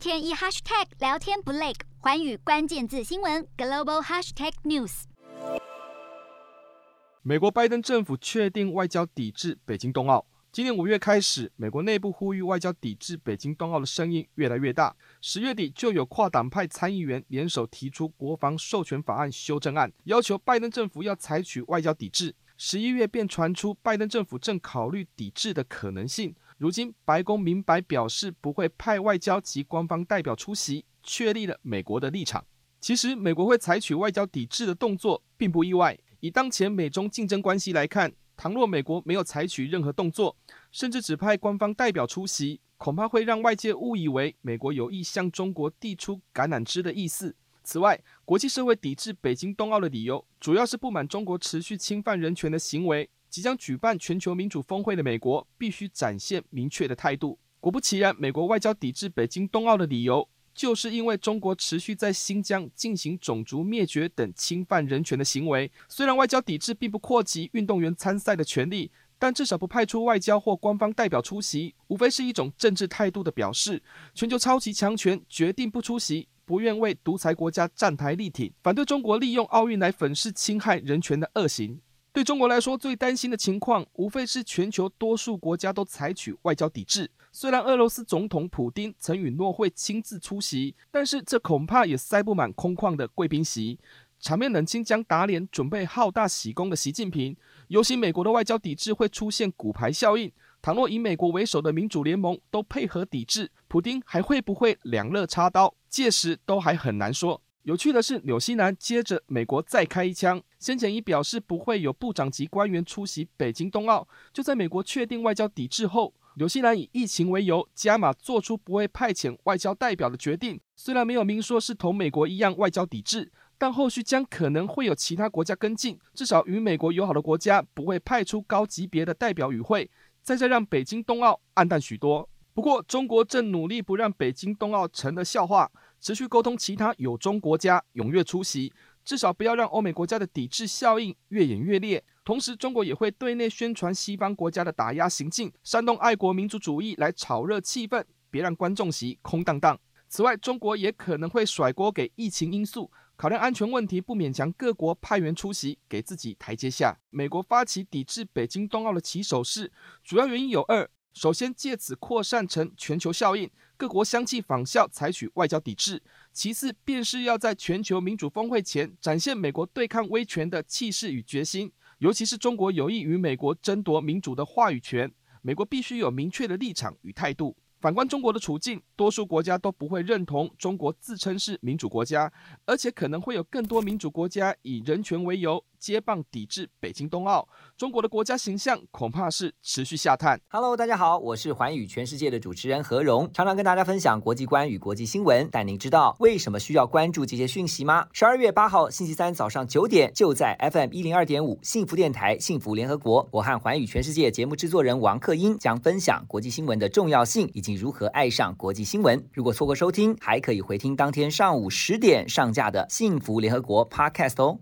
天一 hashtag 聊天不累，环宇关键字新闻 global hashtag news。美国拜登政府确定外交抵制北京冬奥。今年五月开始，美国内部呼吁外交抵制北京冬奥的声音越来越大。十月底就有跨党派参议员联手提出国防授权法案修正案，要求拜登政府要采取外交抵制。十一月便传出拜登政府正考虑抵制的可能性。如今白宫明白表示不会派外交及官方代表出席，确立了美国的立场。其实美国会采取外交抵制的动作并不意外，以当前美中竞争关系来看。倘若美国没有采取任何动作，甚至只派官方代表出席，恐怕会让外界误以为美国有意向中国递出橄榄枝的意思。此外，国际社会抵制北京冬奥的理由，主要是不满中国持续侵犯人权的行为。即将举办全球民主峰会的美国，必须展现明确的态度。果不其然，美国外交抵制北京冬奥的理由，就是因为中国持续在新疆进行种族灭绝等侵犯人权的行为。虽然外交抵制并不扩及运动员参赛的权利，但至少不派出外交或官方代表出席，无非是一种政治态度的表示。全球超级强权决定不出席，不愿为独裁国家站台力挺，反对中国利用奥运来粉饰侵害人权的恶行。对中国来说，最担心的情况，无非是全球多数国家都采取外交抵制。虽然俄罗斯总统普丁曾允诺会亲自出席，但是这恐怕也塞不满空旷的贵宾席。场面冷清将打脸准备好大喜功的习近平，尤其美国的外交抵制会出现骨牌效应。倘若以美国为首的民主联盟都配合抵制，普丁还会不会两肋插刀？届时都还很难说。有趣的是，纽西兰接着美国再开一枪，先前已表示不会有部长级官员出席北京冬奥。就在美国确定外交抵制后，纽西兰以疫情为由加码做出不会派遣外交代表的决定。虽然没有明说是同美国一样外交抵制，但后续将可能会有其他国家跟进。至少与美国友好的国家不会派出高级别的代表与会，再再让北京冬奥黯淡许多。不过，中国正努力不让北京冬奥成了笑话。持续沟通其他友中国家踊跃出席，至少不要让欧美国家的抵制效应越演越烈。同时，中国也会对内宣传西方国家的打压行径，煽动爱国民族主义来炒热气氛，别让观众席空荡荡。此外，中国也可能会甩锅给疫情因素，考量安全问题，不勉强各国派员出席，给自己台阶下。美国发起抵制北京冬奥的起手式，主要原因有二。首先，借此扩散成全球效应，各国相继仿效，采取外交抵制。其次，便是要在全球民主峰会前展现美国对抗威权的气势与决心。尤其是中国有意与美国争夺民主的话语权，美国必须有明确的立场与态度。反观中国的处境，多数国家都不会认同中国自称是民主国家，而且可能会有更多民主国家以人权为由。接棒抵制北京冬奥，中国的国家形象恐怕是持续下探。Hello，大家好，我是环宇全世界的主持人何荣，常常跟大家分享国际观与国际新闻。但您知道为什么需要关注这些讯息吗？十二月八号星期三早上九点，就在 FM 一零二点五幸福电台幸福联合国，我和环宇全世界节目制作人王克英将分享国际新闻的重要性以及如何爱上国际新闻。如果错过收听，还可以回听当天上午十点上架的幸福联合国 Podcast 哦。